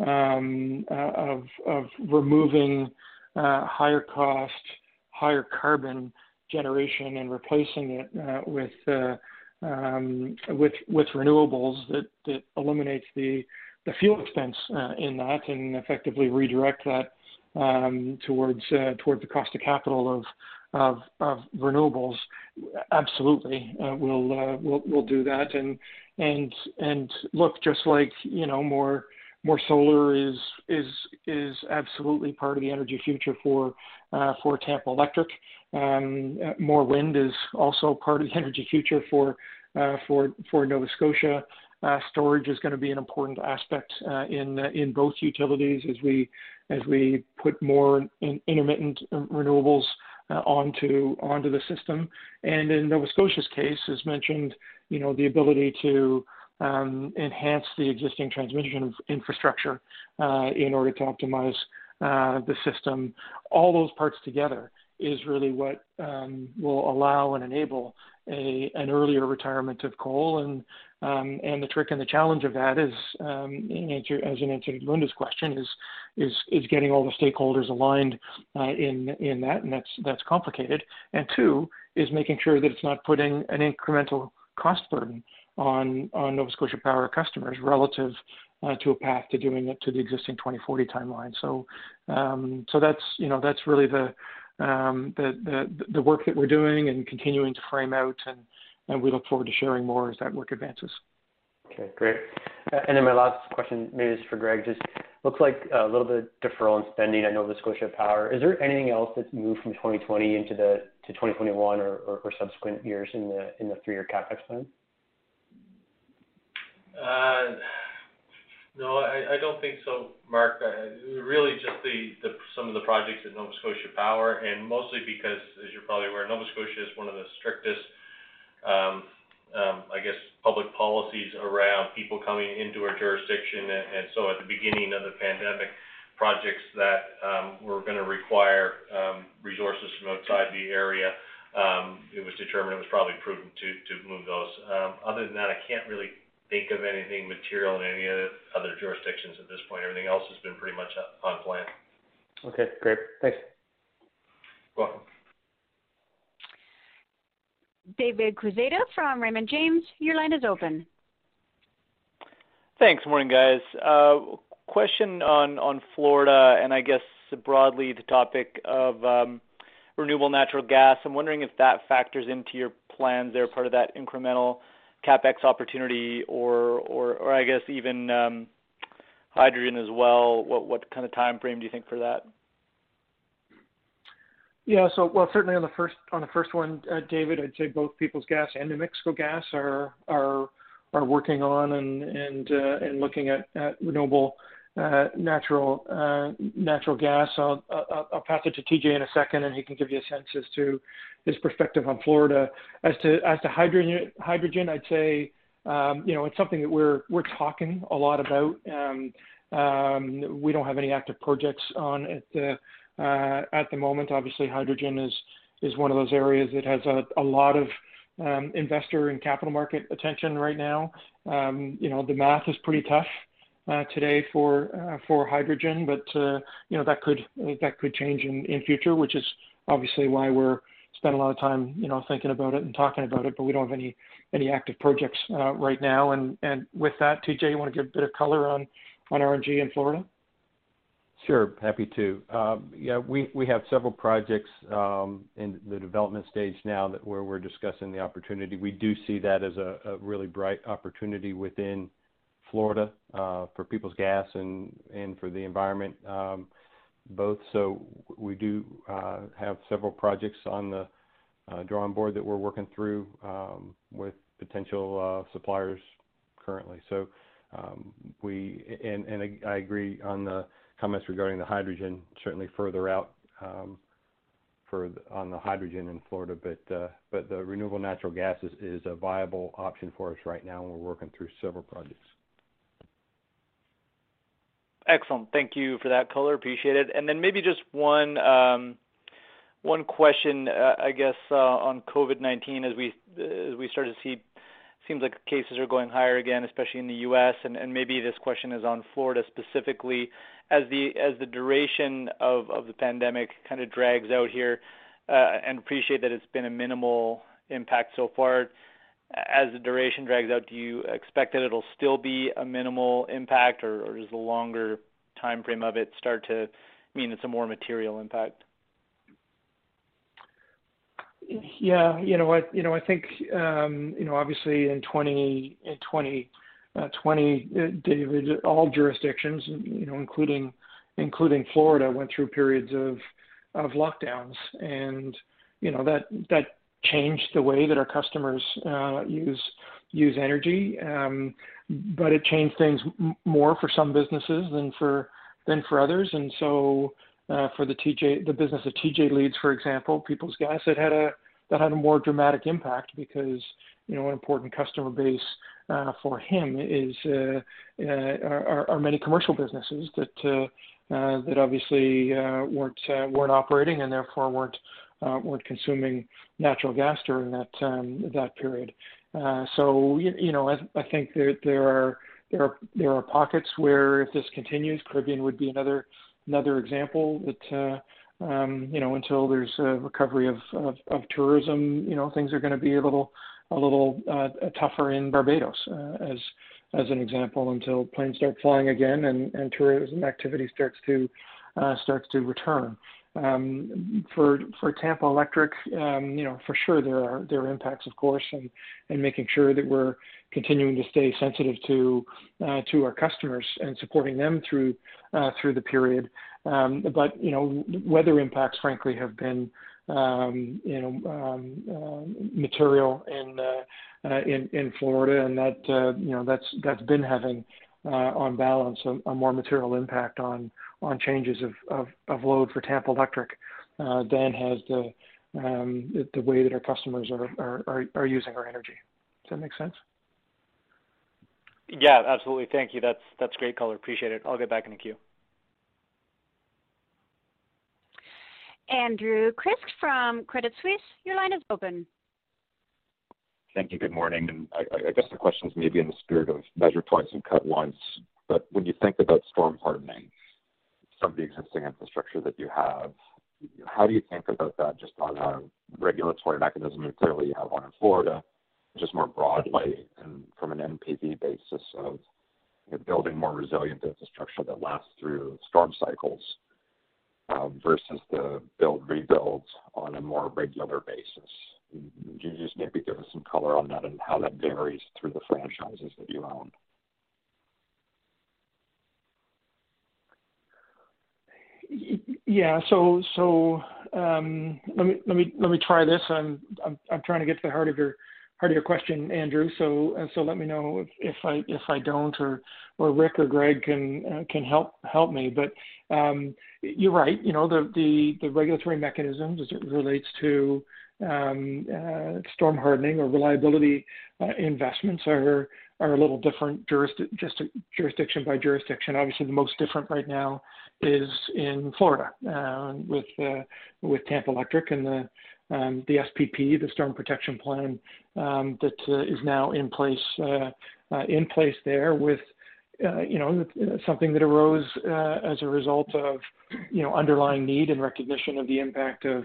um, uh, of of removing uh, higher cost, higher carbon generation and replacing it with um, with with renewables that that eliminates the the fuel expense uh, in that and effectively redirect that um, towards uh, towards the cost of capital of of, of renewables. Absolutely, uh, we'll uh, we'll we'll do that and and and look just like you know more more solar is is is absolutely part of the energy future for uh, for Tampa Electric. Um, uh, more wind is also part of the energy future for uh, for for Nova Scotia. Uh, storage is going to be an important aspect uh, in in both utilities as we as we put more in intermittent renewables uh, onto onto the system. And in Nova Scotia's case, as mentioned, you know the ability to um, enhance the existing transmission infrastructure uh, in order to optimize uh, the system. All those parts together is really what um, will allow and enable a, an earlier retirement of coal. And um, and the trick and the challenge of that is, um, answer, as an answer to Linda's question, is is is getting all the stakeholders aligned uh, in in that, and that's that's complicated. And two is making sure that it's not putting an incremental cost burden on on Nova Scotia Power customers relative uh, to a path to doing it to the existing 2040 timeline. So um, so that's you know that's really the um, the, the the work that we're doing and continuing to frame out, and, and we look forward to sharing more as that work advances. Okay, great. And then my last question, maybe is for Greg. Just looks like a little bit of deferral in spending at Nova Scotia Power. Is there anything else that's moved from 2020 into the to 2021 or, or, or subsequent years in the in the three-year capex plan? Uh, no, I, don't think so, Mark. Really just the, some of the projects at Nova Scotia Power, and mostly because, as you're probably aware, Nova Scotia is one of the strictest, um, um, I guess, public policies around people coming into our jurisdiction. And, so at the beginning of the pandemic, projects that um, were going to require resources from outside the area it was determined it was probably prudent to, to move those. Other than that, I can't really think of anything material in any other jurisdictions at this point. Everything else has been pretty much on plan. Okay, great. Thanks. Welcome. David Quezada from Raymond James, your line is open. Thanks. Morning, guys. Uh, question on, on Florida, and I guess broadly the topic of um, renewable natural gas. I'm wondering if that factors into your plans there, part of that incremental CapEx opportunity, or or, or I guess even um, hydrogen as well. What what kind of time frame do you think for that? Yeah, so well, certainly on the first on the first one, uh, David, I'd say both Peoples Gas and New Mexico Gas are are are working on and uh, and looking at, renewable natural uh, natural gas. I'll, pass it to TJ in a second, and he can give you a sense as to his perspective on Florida. As to hydrogen, I'd say um, you know it's something that we're talking a lot about. Um, um, we don't have any active projects on uh, uh, at the moment. Obviously, hydrogen is one of those areas that has a, lot of investor and capital market attention right now. You know, the math is pretty tough uh, today for uh, for hydrogen, but uh, you know that could that could change in, future, which is obviously why we're spending a lot of time you know thinking about it and talking about it. But we don't have any any active projects uh, right now. And and with that, TJ, you want to give a bit of color on RNG in Florida? Sure, happy to. Um, yeah, we, we have several projects um, in the development stage now that where we're discussing the opportunity. We do see that as a really bright opportunity within Florida uh, for Peoples Gas and, and for the environment um, both. So we do uh, have several projects on the uh, drawing board that we're working through um, with potential uh, suppliers currently. So um, we and, and I, agree on the comments regarding the hydrogen, certainly further out um, for the, on the hydrogen in Florida, but uh, but the renewable natural gas is, is a viable option for us right now, and we're working through several projects. Excellent. Thank you for that color. Appreciate it. And then maybe just one um, one question, uh, I guess, uh, on COVID-19 as we as we start to see seems like cases are going higher again, especially in the U.S. And, maybe this question is on Florida specifically. As the as the duration of, of the pandemic kind of drags out here, uh, and appreciate that it's been a minimal impact so far. As the duration drags out, do you expect that it'll still be a minimal impact, or, does the longer time frame of it start to mean it's a more material impact? Yeah, you know, I you know I think um, you know obviously in 20 in 20 uh, 20 uh, David all jurisdictions you know including Florida went through periods of of lockdowns and you know that changed the way that our customers uh, use use energy. Um, but it changed things m- more for some businesses than for than for others. And so uh, for the TJ, the business of TJ leads, for example, Peoples Gas, it had a that had a more dramatic impact because you know an important customer base uh, for him is uh, uh, are, are, many commercial businesses that uh, that obviously weren't weren't operating and therefore weren't weren't consuming natural gas during that um, that period. so you, you know I, I think there there are there are there are pockets where if this continues, Caribbean would be another another example that uh, um, you know until there's a recovery of, of, of tourism, you know things are going to be a little a little uh, tougher in Barbados uh, as as an example until planes start flying again and, and tourism activity starts to uh, starts to return. Um, for for Tampa Electric, um, you know, for sure there are there are impacts, of course, and and making sure that we're continuing to stay sensitive to uh, to our customers and supporting them through uh, through the period. Um, but you know, weather impacts, frankly, have been um, you know um, uh, material in uh, uh, in in Florida, and that uh, you know that's that's been having on balance a, a more material impact on on changes of, of, of load for Tampa Electric uh, than has the, um, the, the way that our customers are, are, are, are using our energy. Does that make sense? Yeah, absolutely. Thank you. That's that's great color. Appreciate it. I'll get back in the queue. Andrew Kuske from Credit Suisse. Your line is open. Thank you. Good morning. And I, I guess the question is maybe in the spirit of measure twice and cut once, but when you think about storm hardening, some of the existing infrastructure that you have, how do you think about that just on a regulatory mechanism? And clearly you have one in Florida, just more broadly and from an NPV basis of building more resilient infrastructure that lasts through storm cycles um, versus the build rebuild on a more regular basis. You just maybe give us some color on that and how that varies through the franchises that you own? Yeah. So so um, let me let me let me try this. I'm I'm I'm trying to get to the heart of your heart of your question, Andrew. So uh, so let me know if, I if I don't or or Rick or Greg can uh, can help help me. But um, you're right. You know the regulatory mechanisms as it relates to storm hardening or reliability uh, investments are are a little different jurisdiction by jurisdiction. Obviously, the most different right now is in Florida uh, with uh, with Tampa Electric and the um, the SPP, the Storm Protection Plan, um, that uh, is now in place uh, uh, in place there with. Uh, you know, something that arose as a result of, you know, underlying need and recognition of the impact of,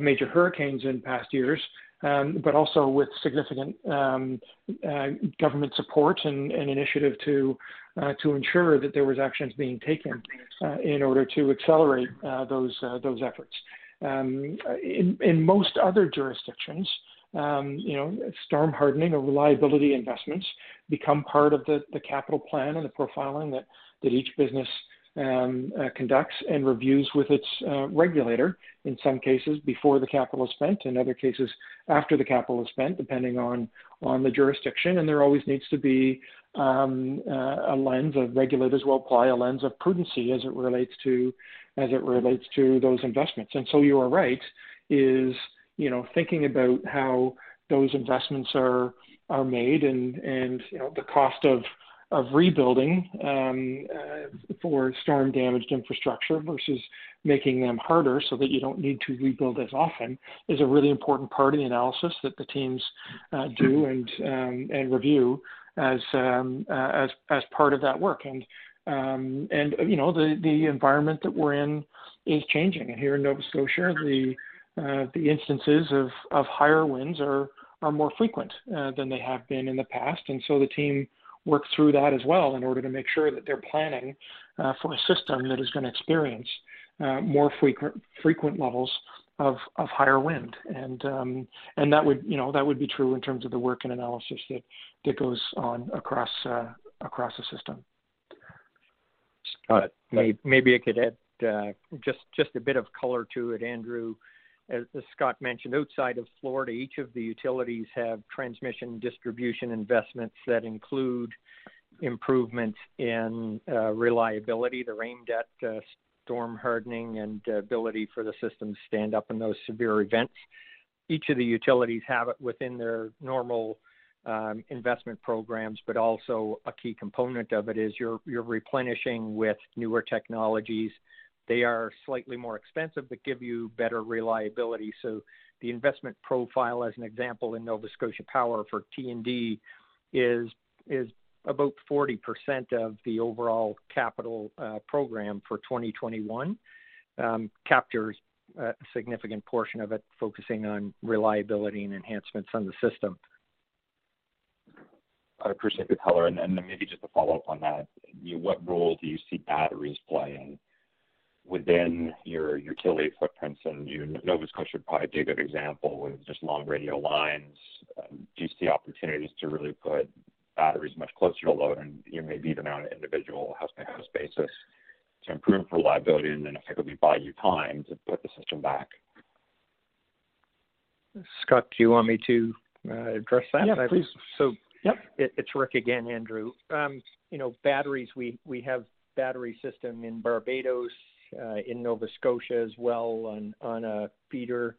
major hurricanes in past years, um, but also with significant um, uh, government support and, initiative to uh, to ensure that there was actions being taken uh, in order to accelerate uh, those uh, those efforts. Um, in, in most other jurisdictions, um, you know, storm hardening or reliability investments become part of the, the capital plan and the profiling that, that each business um, uh, conducts and reviews with its uh, regulator, in some cases before the capital is spent, in other cases after the capital is spent, depending on, on the jurisdiction. And there always needs to be um, uh, a lens of regulators will apply a lens of prudency as it relates to as it relates to those investments. And so you are right, is you know thinking about how those investments are are made and and you know the cost of of rebuilding um, uh, for storm damaged infrastructure versus making them harder so that you don't need to rebuild as often is a really important part of the analysis that the teams uh, do and um, and review as um, uh, as as part of that work. And um, and you know the the environment that we're in is changing. And here in Nova Scotia the uh, the instances of of higher winds are are more frequent uh, than they have been in the past. And so the team worked through that as well in order to make sure that they're planning uh, for a system that is going to experience uh, more frequent frequent levels of, of higher wind, and um, and that would you know that would be true in terms of the work and analysis that that goes on across uh, across the system. Scott, maybe, maybe I could add uh, just just a bit of color to it, Andrew as, Scott mentioned, outside of Florida, each of the utilities have transmission distribution investments that include improvements in uh, reliability. They're aimed at uh, storm hardening and ability for the system to stand up in those severe events. Each of the utilities have it within their normal um, investment programs, but also a key component of it is you're, you're replenishing with newer technologies they are slightly more expensive, but give you better reliability. So the investment profile, as an example, in Nova Scotia Power for T&D is is about 40% of the overall capital uh, program for 2021. Um, captures a significant portion of it, focusing on reliability and enhancements on the system. I appreciate the color, and, and maybe just to follow up on that, you, what role do you see batteries playing within your utility footprints, and you, Nova Scotia would probably be a good example with just long radial lines. Um, do you see opportunities to really put batteries much closer to load and you know, maybe even on an individual house-by-house basis to improve reliability and then effectively buy you time to put the system back? Scott, do you want me to uh, address that? Yeah, please. So yep. It, it's Rick again, Andrew. Um, you know, batteries, we, we have battery system in Barbados, uh, in Nova Scotia as well on, on a feeder.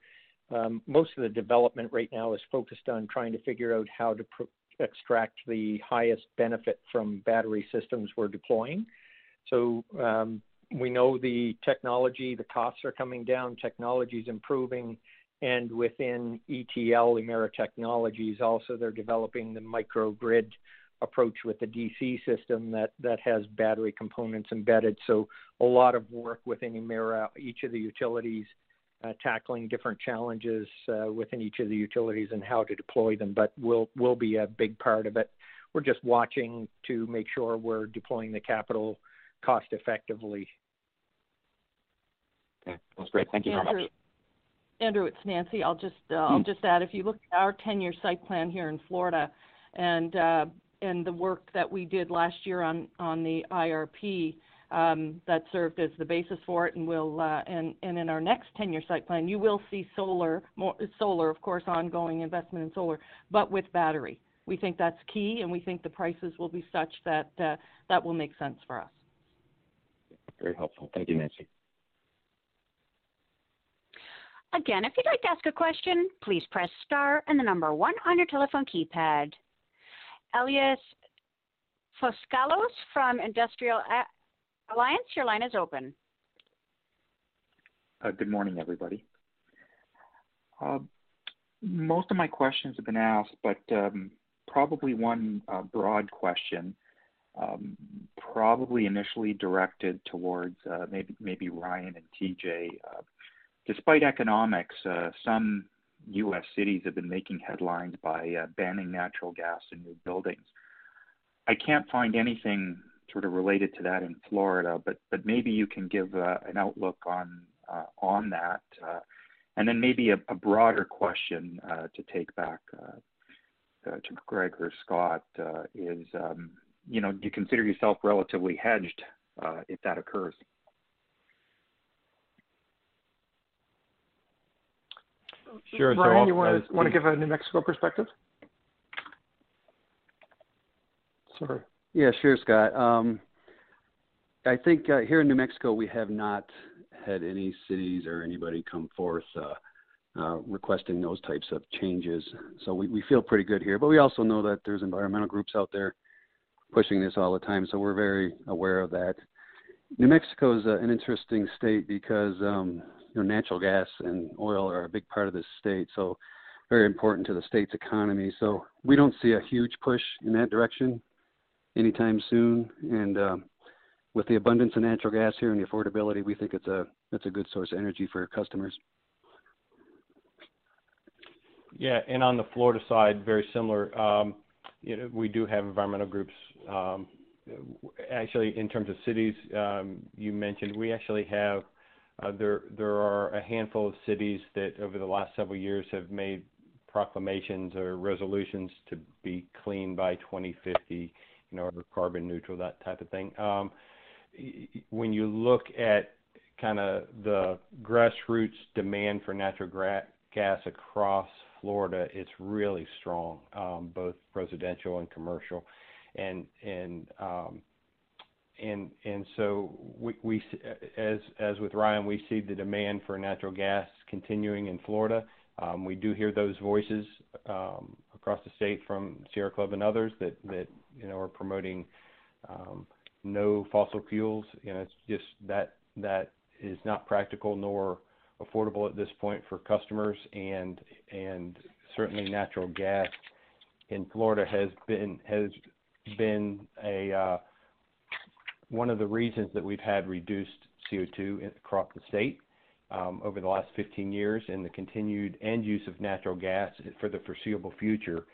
Um, most of the development right now is focused on trying to figure out how to pro- extract the highest benefit from battery systems we're deploying. So, um, we know the technology, the costs are coming down, technology is improving, and within ETL, Emera Technologies, also they're developing the microgrid approach with the DC system that, that has battery components embedded. So a lot of work within Emera, each of the utilities uh, tackling different challenges uh, within each of the utilities and how to deploy them, but will will be a big part of it. We're just watching to make sure we're deploying the capital cost effectively. Okay, that's great. Thank you Andrew, very much. Andrew, it's Nancy. I'll just uh, I'll just add if you look at our 10-year site plan here in Florida, and uh, and the work that we did last year on on the IRP um, that served as the basis for it, and will uh, and and in our next 10-year site plan, you will see solar more solar, of course, ongoing investment in solar, but with battery. We think that's key, and we think the prices will be such that uh, that will make sense for us. Very helpful. Thank you, Nancy. Again, if you'd like to ask a question, please press star and the number one on your telephone keypad. Elias Foscolos from Industrial Alliance, your line is open. Uh, good morning, everybody. Uh, most of my questions have been asked, but um, probably one uh, broad question, um, probably initially directed towards uh, maybe maybe Ryan and TJ. Uh, despite economics, uh, some U.S. cities have been making headlines by uh, banning natural gas in new buildings. I can't find anything sort of related to that in Florida, but but maybe you can give uh, an outlook on uh, on that, uh, and then maybe a, a broader question uh, to take back uh, to Greg or Scott is, um, you know, do you consider yourself relatively hedged if that occurs? Sure. Ryan, so you want to want to give a New Mexico perspective? Sorry. Yeah, sure, Scott. Um, I think uh, here in New Mexico, we have not had any cities or anybody come forth uh, uh, requesting those types of changes. So we, we feel pretty good here. But we also know that there's environmental groups out there pushing this all the time, so we're very aware of that. New Mexico is uh, an interesting state because um, know, natural gas and oil are a big part of this state, so very important to the state's economy. So we don't see a huge push in that direction anytime soon. And uh, with the abundance of natural gas here and the affordability, we think it's a it's a good source of energy for customers. Yeah, and on the Florida side, very similar. Um, you know, we do have environmental groups. Um, actually, in terms of cities, um, you mentioned we actually have there there are a handful of cities that over the last several years have made proclamations or resolutions to be clean by 2050, you know, or carbon neutral, that type of thing. Um, when you look at kind of the grassroots demand for natural gra- gas across Florida, it's really strong, um, both residential and commercial, and and um, and and so we, we as as with Ryan, we see the demand for natural gas continuing in Florida. Um, we do hear those voices um, across the state from Sierra Club and others that that you know are promoting um, no fossil fuels. You know, it's just that that is not practical nor affordable at this point for customers, and and certainly natural gas in Florida has been has been a uh, one of the reasons that we've had reduced CO2 across the state um, over the last 15 years and the continued end use of natural gas for the foreseeable future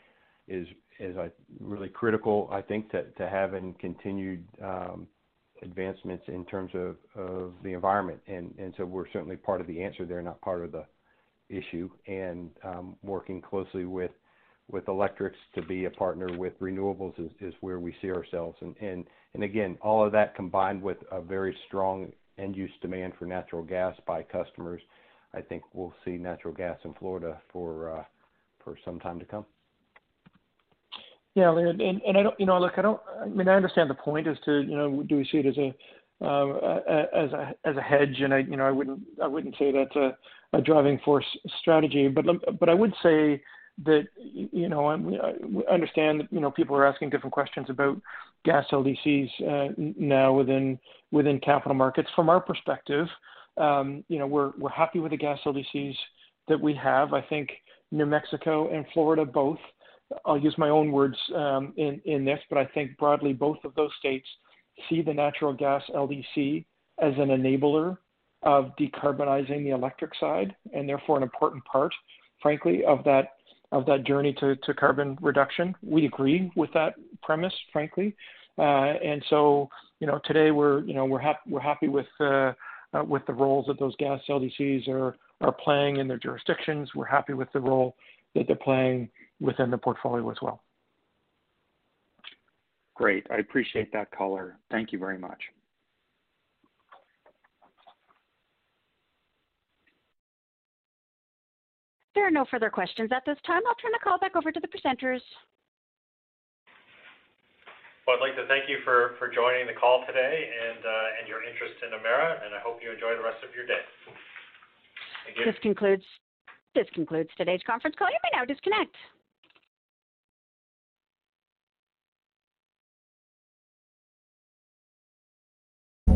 is is really critical, I think, to, to having continued um, advancements in terms of, of the environment. And, and so we're certainly part of the answer there, not part of the issue. And um, working closely with with electrics to be a partner with renewables is, is where we see ourselves. And, and again, all of that combined with a very strong end use demand for natural gas by customers, I think we'll see natural gas in Florida for, uh, some time to come. Yeah, and, I don't, you know, look, I don't, I mean, I understand the point as to, you know, do we see it as a, uh, hedge, and I you know I wouldn't say that's a, driving force strategy, but I would say that you know I understand that you know people are asking different questions about gas LDCs uh, now within capital markets. From our perspective, um, you know, we're happy with the gas LDCs that we have. I think New Mexico and Florida both. I'll use my own words um, in this, but I think broadly both of those states see the natural gas LDC as an enabler of decarbonizing the electric side, and therefore an important part, frankly, of that journey to carbon reduction. We agree with that premise, frankly, uh, and so you know today we're you know we're happy we're happy with uh, uh, with the roles that those gas LDCs are are playing in their jurisdictions. We're happy with the role that they're playing within the portfolio as well. Great. I appreciate that color. Thank you very much. There are no further questions at this time. I'll turn the call back over to the presenters. Well, I'd like to thank you for, joining the call today and, uh, and your interest in Emera, and I hope you enjoy the rest of your day. Thank you. This concludes today's conference call. You may now disconnect.